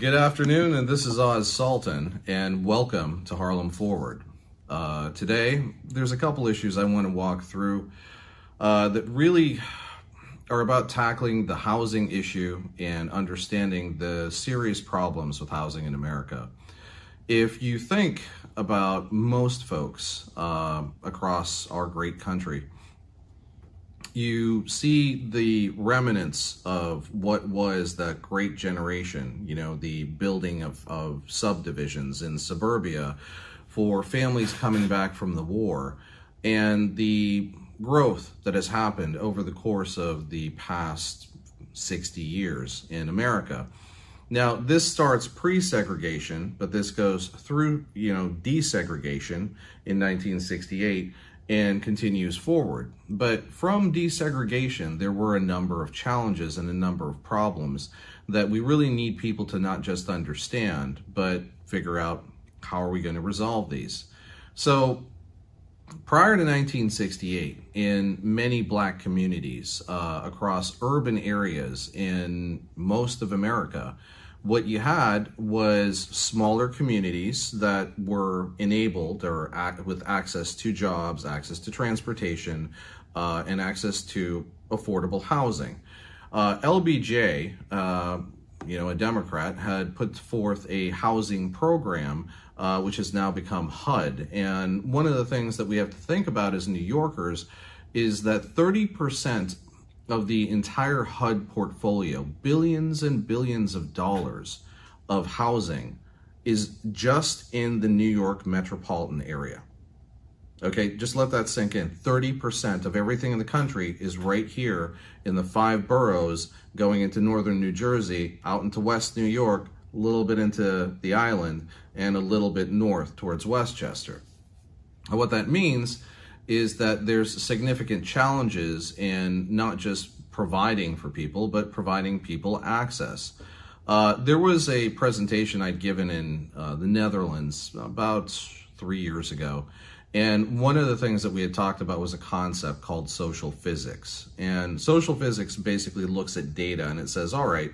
Good afternoon, and this is Oz Sultan, and welcome to Harlem Forward. Uh, today, there's a couple issues I want to walk through uh, that really are about tackling the housing issue and understanding the serious problems with housing in America. If you think about most folks uh, across our great country, you see the remnants of what was that great generation, you know, the building of, of subdivisions in suburbia for families coming back from the war and the growth that has happened over the course of the past 60 years in America. Now, this starts pre-segregation, but this goes through, you know, desegregation in 1968 and continues forward. But from desegregation, there were a number of challenges and a number of problems that we really need people to not just understand, but figure out how are we going to resolve these. So prior to 1968, in many black communities uh, across urban areas in most of America, what you had was smaller communities that were enabled or act, with access to jobs, access to transportation, uh, and access to affordable housing. Uh, LBJ, uh, you know, a Democrat, had put forth a housing program uh, which has now become HUD. And one of the things that we have to think about as New Yorkers is that 30% of the entire HUD portfolio, billions and billions of dollars of housing, is just in the New York metropolitan area. Okay, just let that sink in. 30% of everything in the country is right here in the five boroughs going into northern New Jersey, out into west New York, a little bit into the island, and a little bit north towards Westchester. And what that means is that there's significant challenges in not just providing for people, but providing people access. Uh, there was a presentation I'd given in uh, the Netherlands about three years ago. And one of the things that we had talked about was a concept called social physics. And social physics basically looks at data and it says, all right,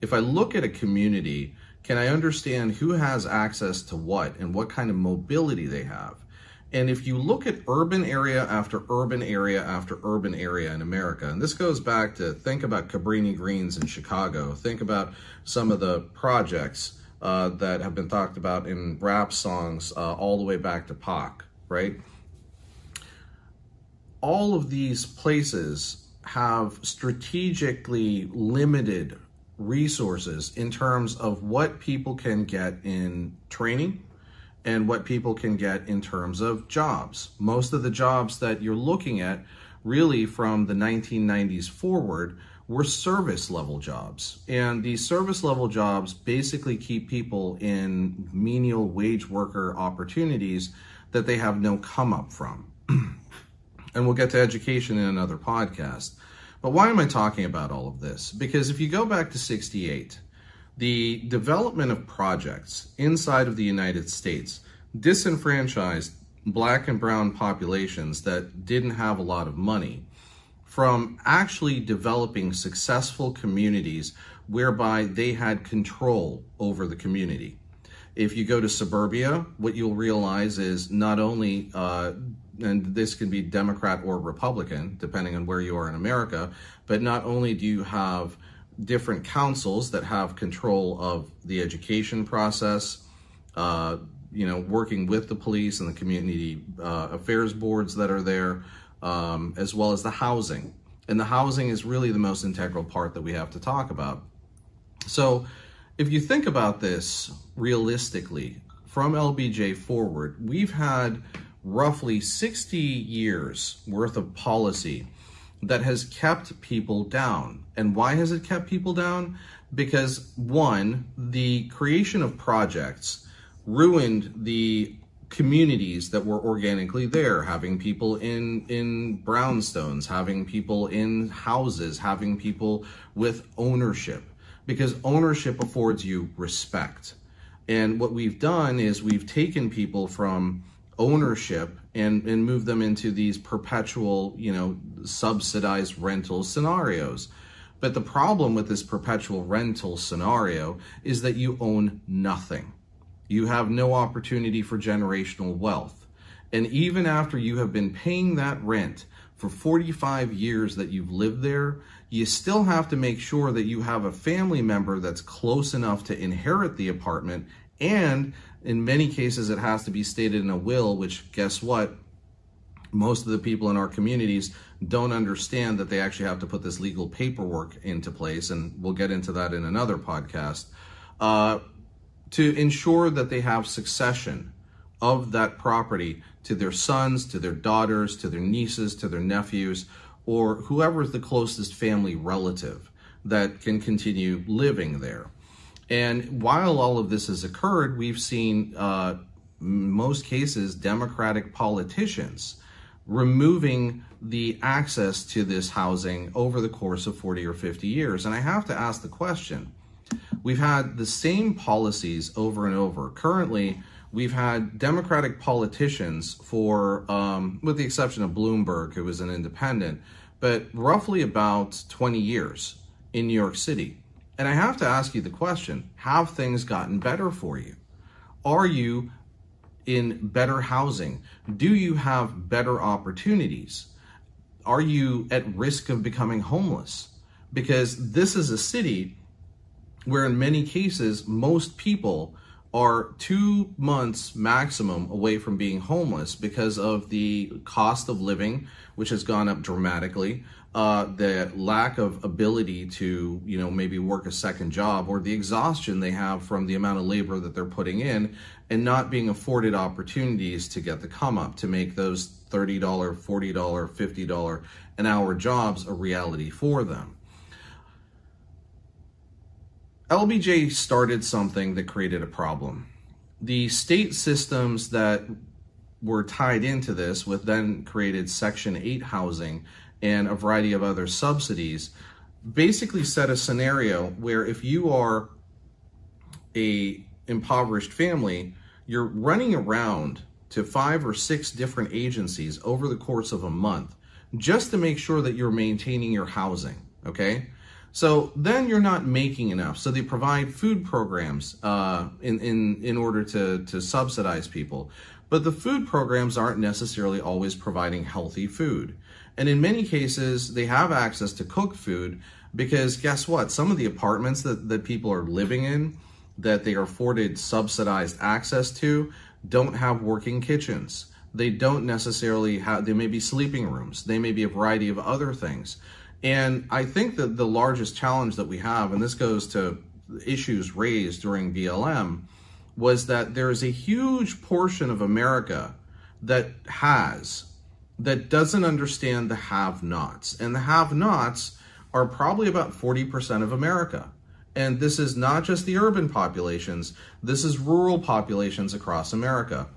if I look at a community, can I understand who has access to what and what kind of mobility they have? And if you look at urban area after urban area after urban area in America, and this goes back to think about Cabrini Greens in Chicago, think about some of the projects uh, that have been talked about in rap songs uh, all the way back to Pac, right? All of these places have strategically limited resources in terms of what people can get in training, and what people can get in terms of jobs. Most of the jobs that you're looking at really from the 1990s forward were service level jobs. And these service level jobs basically keep people in menial wage worker opportunities that they have no come up from. and we'll get to education in another podcast. But why am I talking about all of this? Because if you go back to 68, the development of projects inside of the United States disenfranchised black and brown populations that didn't have a lot of money from actually developing successful communities whereby they had control over the community. If you go to suburbia, what you'll realize is not only, uh, and this can be Democrat or Republican, depending on where you are in America, but not only do you have different councils that have control of the education process, uh, you know, working with the police and the community uh, affairs boards that are there, um, as well as the housing. And the housing is really the most integral part that we have to talk about. So if you think about this realistically, from LBJ forward, we've had roughly 60 years worth of policy that has kept people down. And why has it kept people down? Because one, the creation of projects ruined the communities that were organically there, having people in, in brownstones, having people in houses, having people with ownership, because ownership affords you respect. And what we've done is we've taken people from ownership and, and move them into these perpetual, you know, subsidized rental scenarios. But the problem with this perpetual rental scenario is that you own nothing. You have no opportunity for generational wealth. And even after you have been paying that rent for 45 years that you've lived there, you still have to make sure that you have a family member that's close enough to inherit the apartment. And in many cases, it has to be stated in a will, which guess what? Most of the people in our communities don't understand that they actually have to put this legal paperwork into place. And we'll get into that in another podcast. Uh, to ensure that they have succession of that property to their sons, to their daughters, to their nieces, to their nephews, or whoever is the closest family relative that can continue living there. And while all of this has occurred, we've seen uh, most cases Democratic politicians removing the access to this housing over the course of 40 or 50 years. And I have to ask the question we've had the same policies over and over. Currently, we've had Democratic politicians for, um, with the exception of Bloomberg, who was an independent, but roughly about 20 years in New York City. And I have to ask you the question have things gotten better for you? Are you in better housing? Do you have better opportunities? Are you at risk of becoming homeless? Because this is a city where, in many cases, most people are two months maximum away from being homeless because of the cost of living, which has gone up dramatically, uh, the lack of ability to, you know, maybe work a second job, or the exhaustion they have from the amount of labor that they're putting in, and not being afforded opportunities to get the come up to make those $30, $40, $50 an hour jobs a reality for them. LBJ started something that created a problem. The state systems that were tied into this with then created Section 8 housing and a variety of other subsidies basically set a scenario where if you are a impoverished family, you're running around to five or six different agencies over the course of a month just to make sure that you're maintaining your housing, okay? So then you're not making enough. So they provide food programs uh, in, in, in order to, to subsidize people. But the food programs aren't necessarily always providing healthy food. And in many cases, they have access to cooked food because guess what? Some of the apartments that, that people are living in that they are afforded subsidized access to don't have working kitchens. They don't necessarily have, they may be sleeping rooms. They may be a variety of other things. And I think that the largest challenge that we have, and this goes to issues raised during BLM, was that there is a huge portion of America that has, that doesn't understand the have nots. And the have nots are probably about 40% of America. And this is not just the urban populations, this is rural populations across America.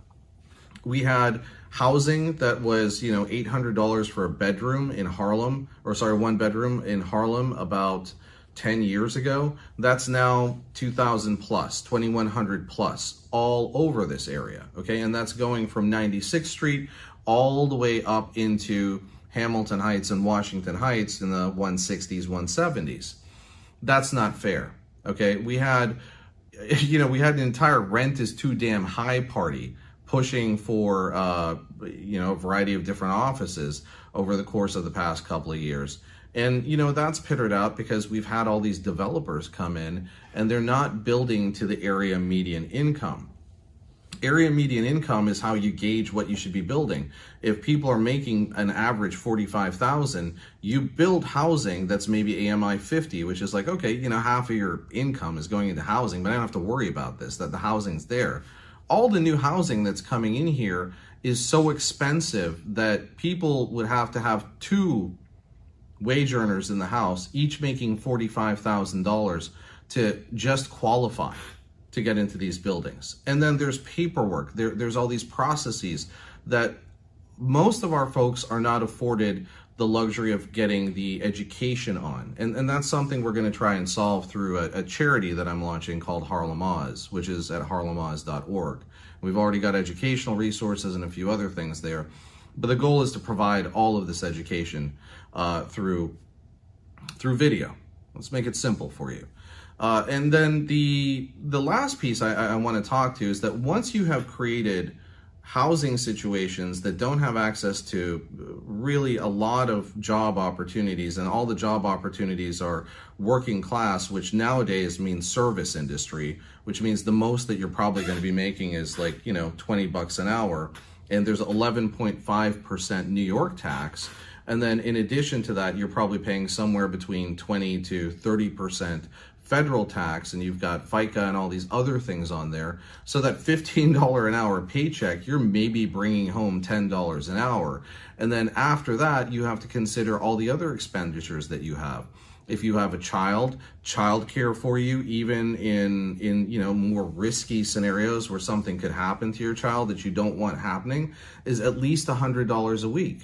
We had housing that was, you know, $800 for a bedroom in Harlem, or sorry, one bedroom in Harlem about 10 years ago, that's now 2000 plus, 2100 plus all over this area. Okay. And that's going from 96th Street all the way up into Hamilton Heights and Washington Heights in the 160s, 170s. That's not fair. Okay. We had, you know, we had an entire rent is too damn high party pushing for uh, you know a variety of different offices over the course of the past couple of years. And you know that's pittered out because we've had all these developers come in and they're not building to the area median income. Area median income is how you gauge what you should be building. If people are making an average 45,000, you build housing that's maybe AMI 50, which is like, okay, you know, half of your income is going into housing, but I don't have to worry about this, that the housing's there all the new housing that's coming in here is so expensive that people would have to have two wage earners in the house, each making $45,000 to just qualify to get into these buildings. And then there's paperwork, there, there's all these processes that most of our folks are not afforded the luxury of getting the education on. And, and that's something we're going to try and solve through a, a, charity that I'm launching called Harlem Oz, which is at harlemoz.org. We've already got educational resources and a few other things there. But the goal is to provide all of this education uh, through through video. Let's make it simple for you. Uh, and then the the last piece I, I want to talk to is that once you have created housing situations that don't have access to really a lot of job opportunities and all the job opportunities are working class which nowadays means service industry which means the most that you're probably going to be making is like you know 20 bucks an hour and there's 11.5% New York tax. And then in addition to that you're probably paying somewhere between 20 to 30% federal tax and you've got FICA and all these other things on there. So that $15 an hour paycheck, you're maybe bringing home $10 an hour. And then after that, you have to consider all the other expenditures that you have. If you have a child, childcare for you, even in, in, you know, more risky scenarios where something could happen to your child that you don't want happening is at least $100 a week.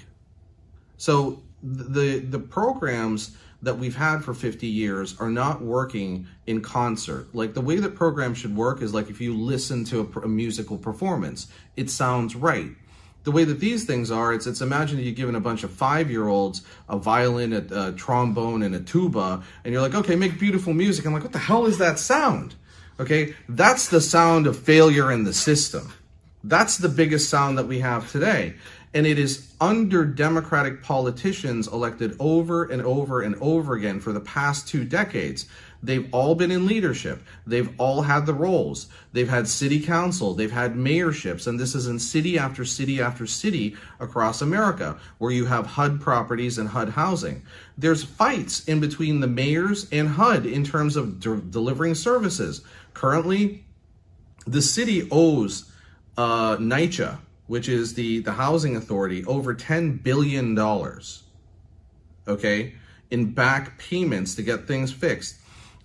So the, the programs that we've had for 50 years are not working in concert. Like the way that programs should work is like if you listen to a, a musical performance, it sounds right. The way that these things are, it's it's imagine you're giving a bunch of five year olds a violin, a, a trombone, and a tuba, and you're like, okay, make beautiful music. I'm like, what the hell is that sound? Okay, that's the sound of failure in the system. That's the biggest sound that we have today. And it is under Democratic politicians elected over and over and over again for the past two decades. They've all been in leadership. They've all had the roles. They've had city council. They've had mayorships. And this is in city after city after city across America where you have HUD properties and HUD housing. There's fights in between the mayors and HUD in terms of de- delivering services. Currently, the city owes uh, NYCHA, which is the, the housing authority, over $10 billion, okay, in back payments to get things fixed.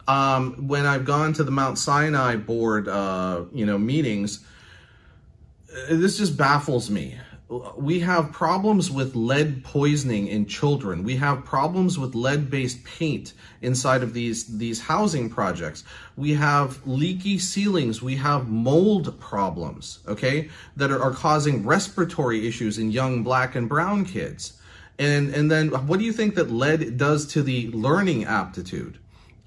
Um, when I've gone to the Mount Sinai board, uh, you know, meetings, this just baffles me we have problems with lead poisoning in children. We have problems with lead-based paint inside of these, these housing projects. We have leaky ceilings. We have mold problems, okay, that are, are causing respiratory issues in young black and brown kids. And, and then what do you think that lead does to the learning aptitude?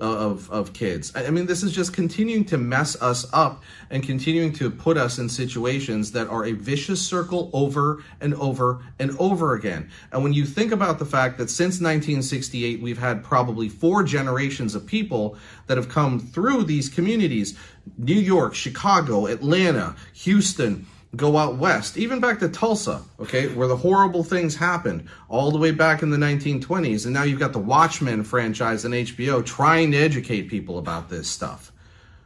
Uh, of, of kids. I mean, this is just continuing to mess us up and continuing to put us in situations that are a vicious circle over and over and over again. And when you think about the fact that since 1968, we've had probably four generations of people that have come through these communities New York, Chicago, Atlanta, Houston, go out west, even back to Tulsa, okay, where the horrible things happened all the way back in the 1920s. And now you've got the Watchmen franchise and HBO trying to educate people about this stuff.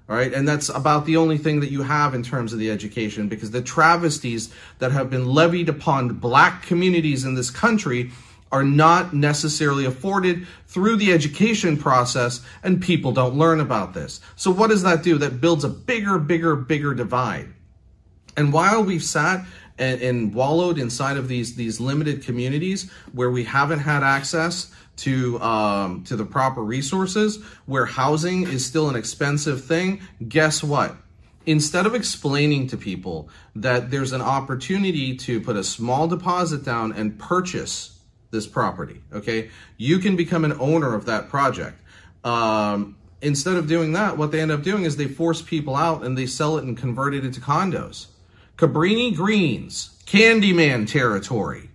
All right. And that's about the only thing that you have in terms of the education because the travesties that have been levied upon black communities in this country are not necessarily afforded through the education process and people don't learn about this. So what does that do? That builds a bigger, bigger, bigger divide. And while we've sat and, and, wallowed inside of these these limited communities where we haven't had access to um, to the proper resources, where housing is still an expensive thing, guess what? Instead of explaining to people that there's an opportunity to put a small deposit down and purchase this property, okay, you can become an owner of that project. Um, instead of doing that, what they end up doing is they force people out and they sell it and convert it into condos. Cabrini Greens, Candyman territory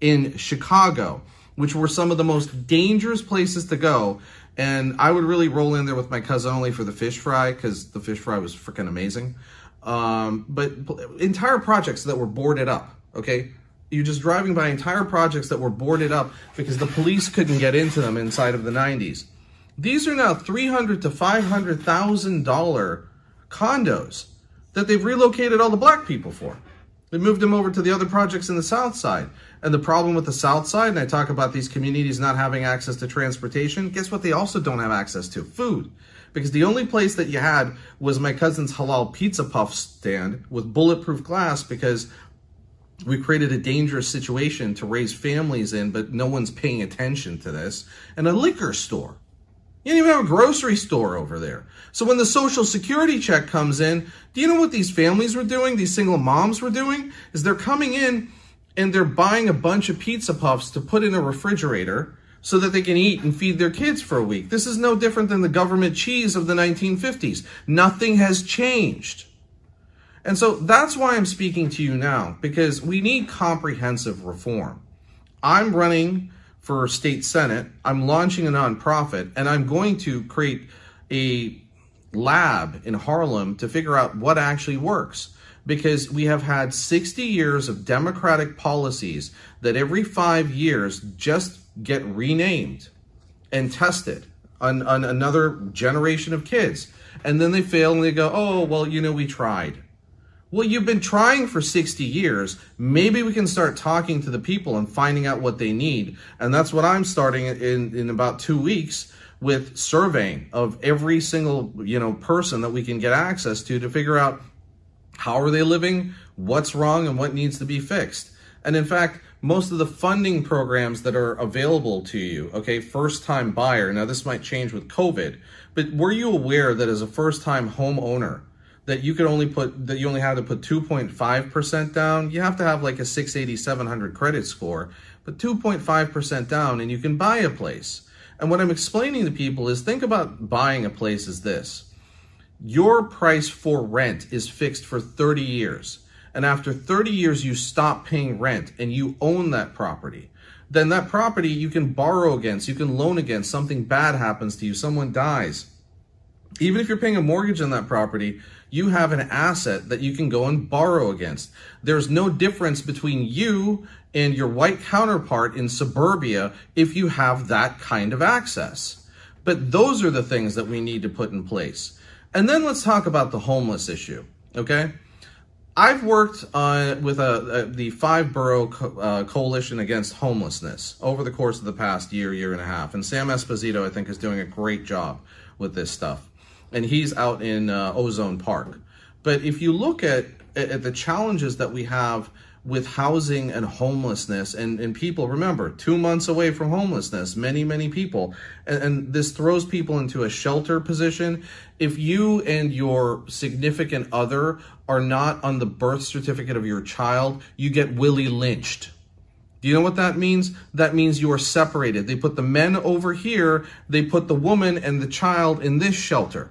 in Chicago, which were some of the most dangerous places to go. And I would really roll in there with my cousin only for the fish fry because the fish fry was freaking amazing. Um, but entire projects that were boarded up, okay? You're just driving by entire projects that were boarded up because the police couldn't get into them inside of the 90s. These are now 300 to $500,000 condos that they've relocated all the black people for. They moved them over to the other projects in the South Side. And the problem with the South Side, and I talk about these communities not having access to transportation, guess what they also don't have access to? Food. Because the only place that you had was my cousin's halal pizza puff stand with bulletproof glass because we created a dangerous situation to raise families in, but no one's paying attention to this. And a liquor store. You don't even have a grocery store over there. So when the social security check comes in, do you know what these families were doing? These single moms were doing? Is they're coming in and they're buying a bunch of pizza puffs to put in a refrigerator so that they can eat and feed their kids for a week. This is no different than the government cheese of the 1950s. Nothing has changed. And so that's why I'm speaking to you now, because we need comprehensive reform. I'm running for state senate. I'm launching a nonprofit, and I'm going to create a lab in Harlem to figure out what actually works. Because we have had 60 years of democratic policies that every five years just get renamed and tested on, on another generation of kids. And then they fail and they go, oh, well, you know, we tried. Well, you've been trying for 60 years. Maybe we can start talking to the people and finding out what they need. And that's what I'm starting in, in about two weeks with surveying of every single, you know, person that we can get access to to figure out how are they living, what's wrong, and what needs to be fixed. And in fact, most of the funding programs that are available to you, okay, first time buyer, now this might change with COVID, but were you aware that as a first time homeowner, that you could only put that you only have to put 2.5% down. You have to have like a 680 700 credit score, but 2.5% down and you can buy a place. And what I'm explaining to people is think about buying a place as this. Your price for rent is fixed for 30 years. And after 30 years you stop paying rent and you own that property. Then that property you can borrow against, you can loan against, something bad happens to you, someone dies. Even if you're paying a mortgage on that property, you have an asset that you can go and borrow against. There's no difference between you and your white counterpart in suburbia if you have that kind of access. But those are the things that we need to put in place. And then let's talk about the homeless issue, okay? I've worked on with a, a, the five borough co uh, coalition against homelessness over the course of the past year, year and a half. And Sam Esposito, I think, is doing a great job with this stuff and he's out in uh, Ozone Park. But if you look at, at the challenges that we have with housing and homelessness and, and people, remember, two months away from homelessness, many, many people, and, and this throws people into a shelter position. If you and your significant other are not on the birth certificate of your child, you get Willie lynched. Do you know what that means? That means you are separated. They put the men over here, they put the woman and the child in this shelter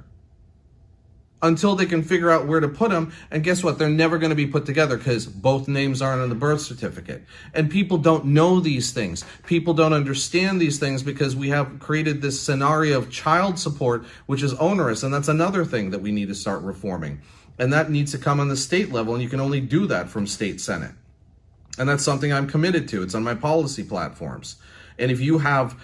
until they can figure out where to put them. And guess what? They're never going to be put together because both names aren't on the birth certificate. And people don't know these things. People don't understand these things because we have created this scenario of child support, which is onerous. And that's another thing that we need to start reforming. And that needs to come on the state level. And you can only do that from state senate. And that's something I'm committed to. It's on my policy platforms. And if you have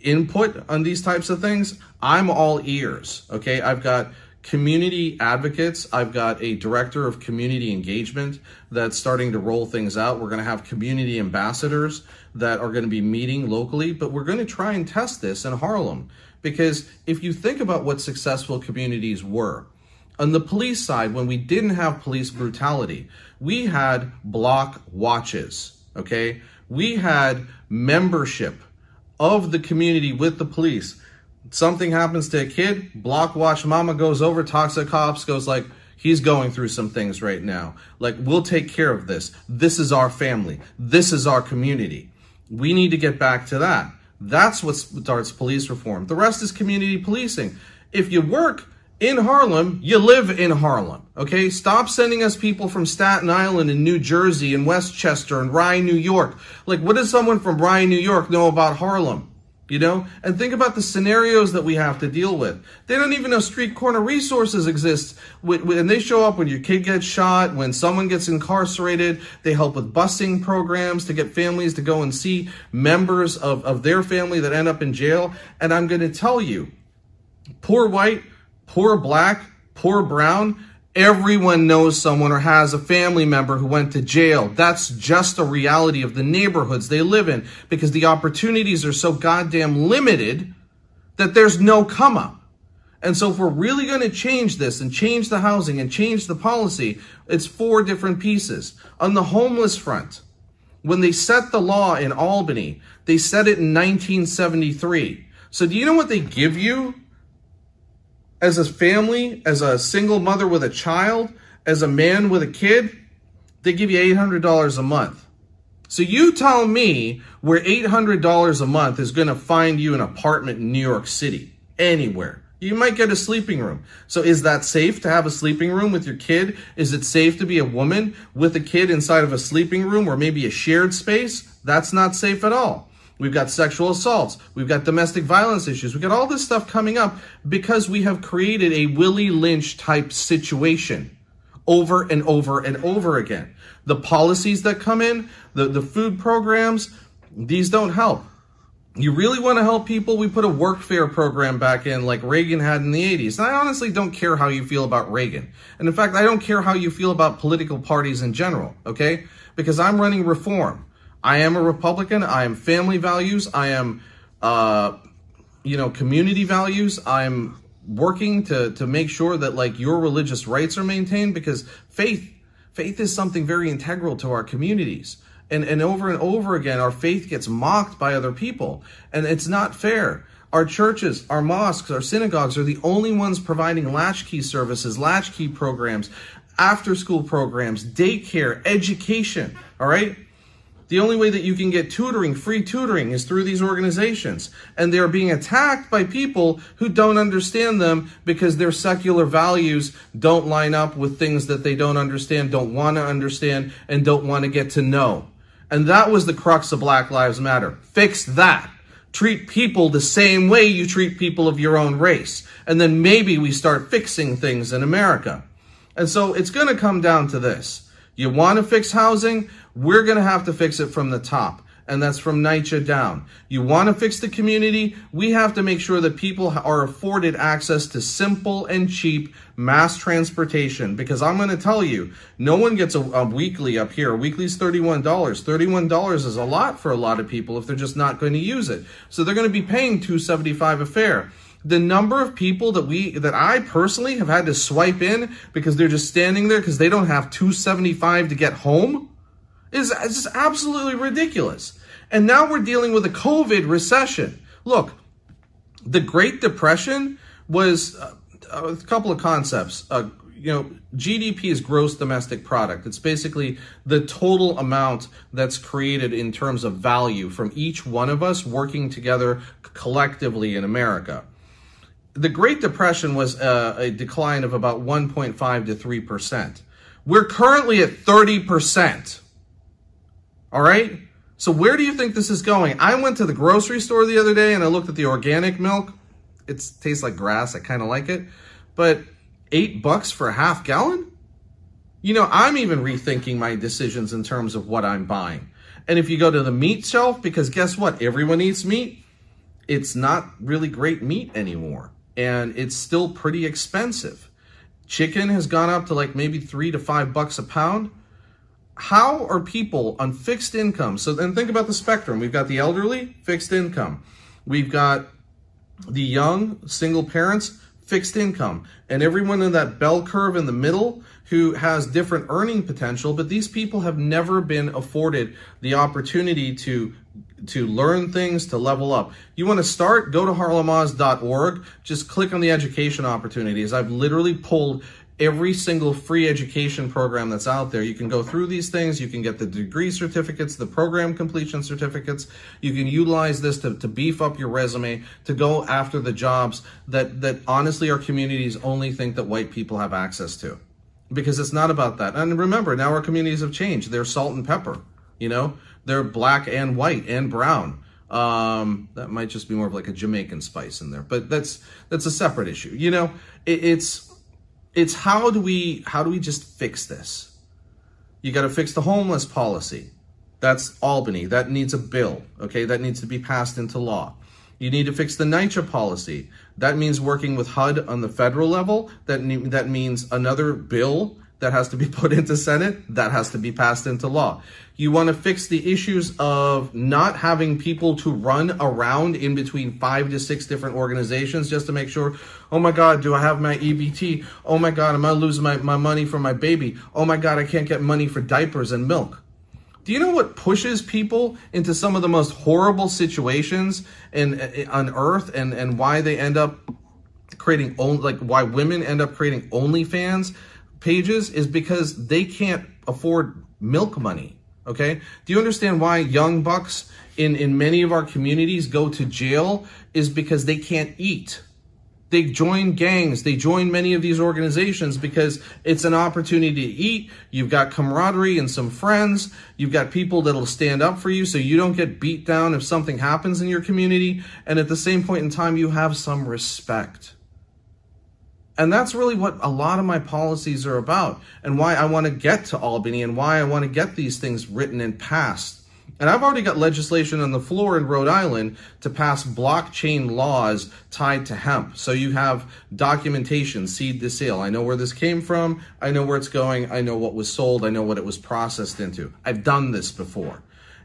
input on these types of things, I'm all ears. Okay. I've got community advocates. I've got a director of community engagement that's starting to roll things out. We're going to have community ambassadors that are going to be meeting locally, but we're going to try and test this in Harlem. Because if you think about what successful communities were, on the police side, when we didn't have police brutality, we had block watches, okay? We had membership of the community with the police something happens to a kid, block watch mama goes over, talks to cops, goes like, he's going through some things right now. Like, we'll take care of this. This is our family. This is our community. We need to get back to that. That's what starts police reform. The rest is community policing. If you work in Harlem, you live in Harlem. Okay? Stop sending us people from Staten Island and New Jersey and Westchester and Rye, New York. Like, what does someone from Rye, New York know about Harlem? You know, and think about the scenarios that we have to deal with. They don't even know street corner resources exist. And they show up when your kid gets shot, when someone gets incarcerated. They help with busing programs to get families to go and see members of, of their family that end up in jail. And I'm going to tell you, poor white, poor black, poor brown, Everyone knows someone or has a family member who went to jail. That's just a reality of the neighborhoods they live in because the opportunities are so goddamn limited that there's no come up. And so if we're really going to change this and change the housing and change the policy, it's four different pieces. On the homeless front, when they set the law in Albany, they set it in 1973. So do you know what they give you as a family, as a single mother with a child, as a man with a kid, they give you $800 a month. So you tell me where $800 a month is going to find you an apartment in New York City, anywhere. You might get a sleeping room. So is that safe to have a sleeping room with your kid? Is it safe to be a woman with a kid inside of a sleeping room or maybe a shared space? That's not safe at all. We've got sexual assaults. We've got domestic violence issues. We've got all this stuff coming up because we have created a Willie Lynch type situation over and over and over again. The policies that come in, the, the food programs, these don't help. You really want to help people? We put a workfare program back in like Reagan had in the 80s. And I honestly don't care how you feel about Reagan. And in fact, I don't care how you feel about political parties in general, okay? Because I'm running reform. I am a Republican. I am family values. I am, uh, you know, community values. I'm working to, to make sure that like your religious rights are maintained because faith, faith is something very integral to our communities and, and over and over again, our faith gets mocked by other people. And it's not fair. Our churches, our mosques, our synagogues are the only ones providing latchkey services, latchkey programs, after school programs, daycare, education. All right. The only way that you can get tutoring, free tutoring, is through these organizations. And they're being attacked by people who don't understand them because their secular values don't line up with things that they don't understand, don't want to understand, and don't want to get to know. And that was the crux of Black Lives Matter. Fix that. Treat people the same way you treat people of your own race. And then maybe we start fixing things in America. And so it's going to come down to this. You want to fix housing? We're going to have to fix it from the top and that's from NYCHA down. You want to fix the community? We have to make sure that people are afforded access to simple and cheap mass transportation because I'm going to tell you, no one gets a, a weekly up here. A weekly's $31. $31 is a lot for a lot of people if they're just not going to use it. So they're going to be paying 275 a fare the number of people that we that I personally have had to swipe in because they're just standing there because they don't have 275 to get home is just absolutely ridiculous. And now we're dealing with a COVID recession. Look, the Great Depression was uh, a couple of concepts. Uh, you know, GDP is gross domestic product. It's basically the total amount that's created in terms of value from each one of us working together collectively in America. The Great Depression was a, uh, a decline of about 1.5 to 3%. We're currently at 30%. All right? So where do you think this is going? I went to the grocery store the other day and I looked at the organic milk. It tastes like grass. I kind of like it. But eight bucks for a half gallon? You know, I'm even rethinking my decisions in terms of what I'm buying. And if you go to the meat shelf, because guess what? Everyone eats meat. It's not really great meat anymore. And it's still pretty expensive. Chicken has gone up to like maybe three to five bucks a pound how are people on fixed income? So then think about the spectrum. We've got the elderly, fixed income. We've got the young, single parents, fixed income. And everyone in that bell curve in the middle who has different earning potential, but these people have never been afforded the opportunity to to learn things, to level up. You want to start? Go to harlemoz.org. Just click on the education opportunities. I've literally pulled every single free education program that's out there. You can go through these things. You can get the degree certificates, the program completion certificates. You can utilize this to, to beef up your resume, to go after the jobs that, that honestly our communities only think that white people have access to. Because it's not about that. And remember, now our communities have changed. They're salt and pepper, you know? They're black and white and brown. Um, that might just be more of like a Jamaican spice in there, but that's that's a separate issue. You know, it, it's it's how do we how do we just fix this? You got to fix the homeless policy. That's Albany. That needs a bill. Okay, that needs to be passed into law. You need to fix the NYCHA policy. That means working with HUD on the federal level. That that means another bill that has to be put into Senate, that has to be passed into law. You want to fix the issues of not having people to run around in between five to six different organizations just to make sure, oh my God, do I have my EBT? Oh my God, am I losing my, my money for my baby? Oh my God, I can't get money for diapers and milk. Do you know what pushes people into some of the most horrible situations in, in on earth and, and why they end up creating, only, like why women end up creating OnlyFans? Pages is because they can't afford milk money. Okay? Do you understand why young bucks in, in many of our communities go to jail is because they can't eat. They join gangs. They join many of these organizations because it's an opportunity to eat. You've got camaraderie and some friends. You've got people that'll stand up for you so you don't get beat down if something happens in your community. And at the same point in time, you have some respect. And that's really what a lot of my policies are about and why I want to get to Albany and why I want to get these things written and passed and I've already got legislation on the floor in Rhode Island to pass blockchain laws tied to hemp. So you have documentation, seed to sale. I know where this came from. I know where it's going. I know what was sold. I know what it was processed into. I've done this before.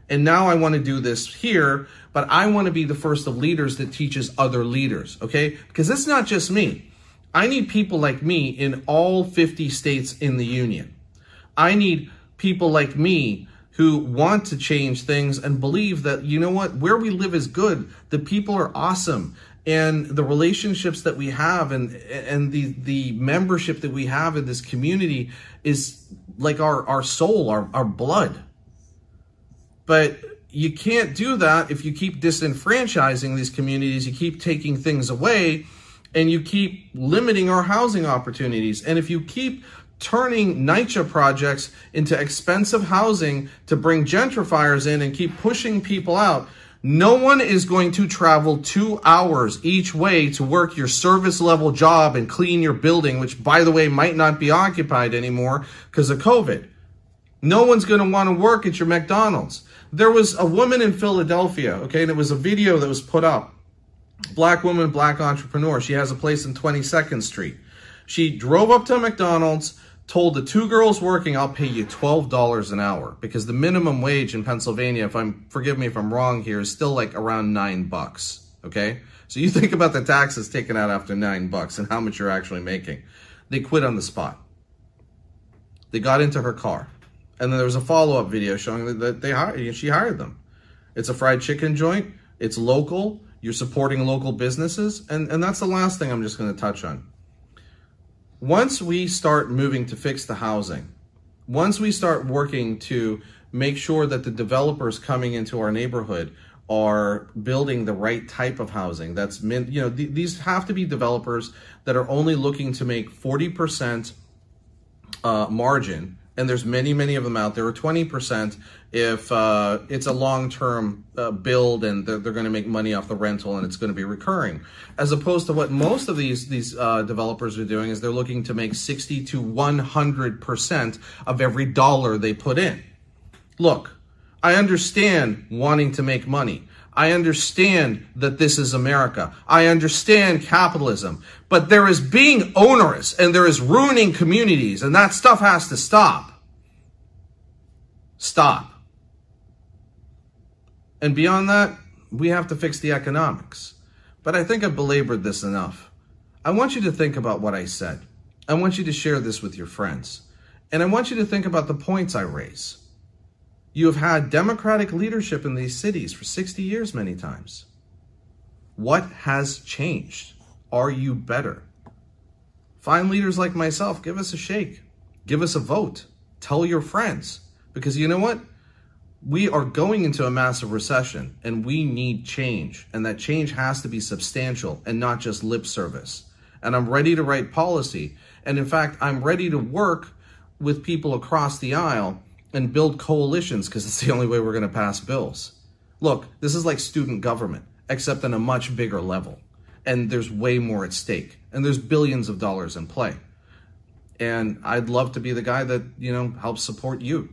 And now I want to do this here, but I want to be the first of leaders that teaches other leaders, okay? Because it's not just me. I need people like me in all 50 states in the union. I need people like me who want to change things and believe that, you know what, where we live is good. The people are awesome. And the relationships that we have and and the the membership that we have in this community is like our, our soul, our, our blood. But you can't do that if you keep disenfranchising these communities, you keep taking things away, and you keep limiting our housing opportunities. And if you keep turning NYCHA projects into expensive housing to bring gentrifiers in and keep pushing people out. No one is going to travel two hours each way to work your service level job and clean your building, which by the way might not be occupied anymore because of COVID. No one's going to want to work at your McDonald's. There was a woman in Philadelphia, okay, and it was a video that was put up. Black woman, black entrepreneur. She has a place in 22nd Street. She drove up to McDonald's, told the two girls working, I'll pay you $12 an hour because the minimum wage in Pennsylvania, if I'm, forgive me if I'm wrong here, is still like around nine bucks. Okay. So you think about the taxes taken out after nine bucks and how much you're actually making. They quit on the spot. They got into her car. And then there was a follow-up video showing that they hired, she hired them. It's a fried chicken joint. It's local. You're supporting local businesses. And, and that's the last thing I'm just going to touch on once we start moving to fix the housing, once we start working to make sure that the developers coming into our neighborhood are building the right type of housing that's meant you know th- these have to be developers that are only looking to make 40% uh, margin and there's many, many of them out there, or 20% if uh, it's a long-term uh, build and they're, they're going to make money off the rental and it's going to be recurring. As opposed to what most of these, these uh, developers are doing is they're looking to make 60 to 100% of every dollar they put in. Look, I understand wanting to make money. I understand that this is America. I understand capitalism, but there is being onerous and there is ruining communities and that stuff has to stop. Stop. And beyond that, we have to fix the economics. But I think I've belabored this enough. I want you to think about what I said. I want you to share this with your friends. And I want you to think about the points I raise. You have had democratic leadership in these cities for 60 years many times. What has changed? Are you better? Find leaders like myself. Give us a shake. Give us a vote. Tell your friends. Because you know what? We are going into a massive recession and we need change. And that change has to be substantial and not just lip service. And I'm ready to write policy. And in fact, I'm ready to work with people across the aisle and build coalitions because it's the only way we're going to pass bills. Look, this is like student government, except on a much bigger level. And there's way more at stake. And there's billions of dollars in play. And I'd love to be the guy that, you know, helps support you.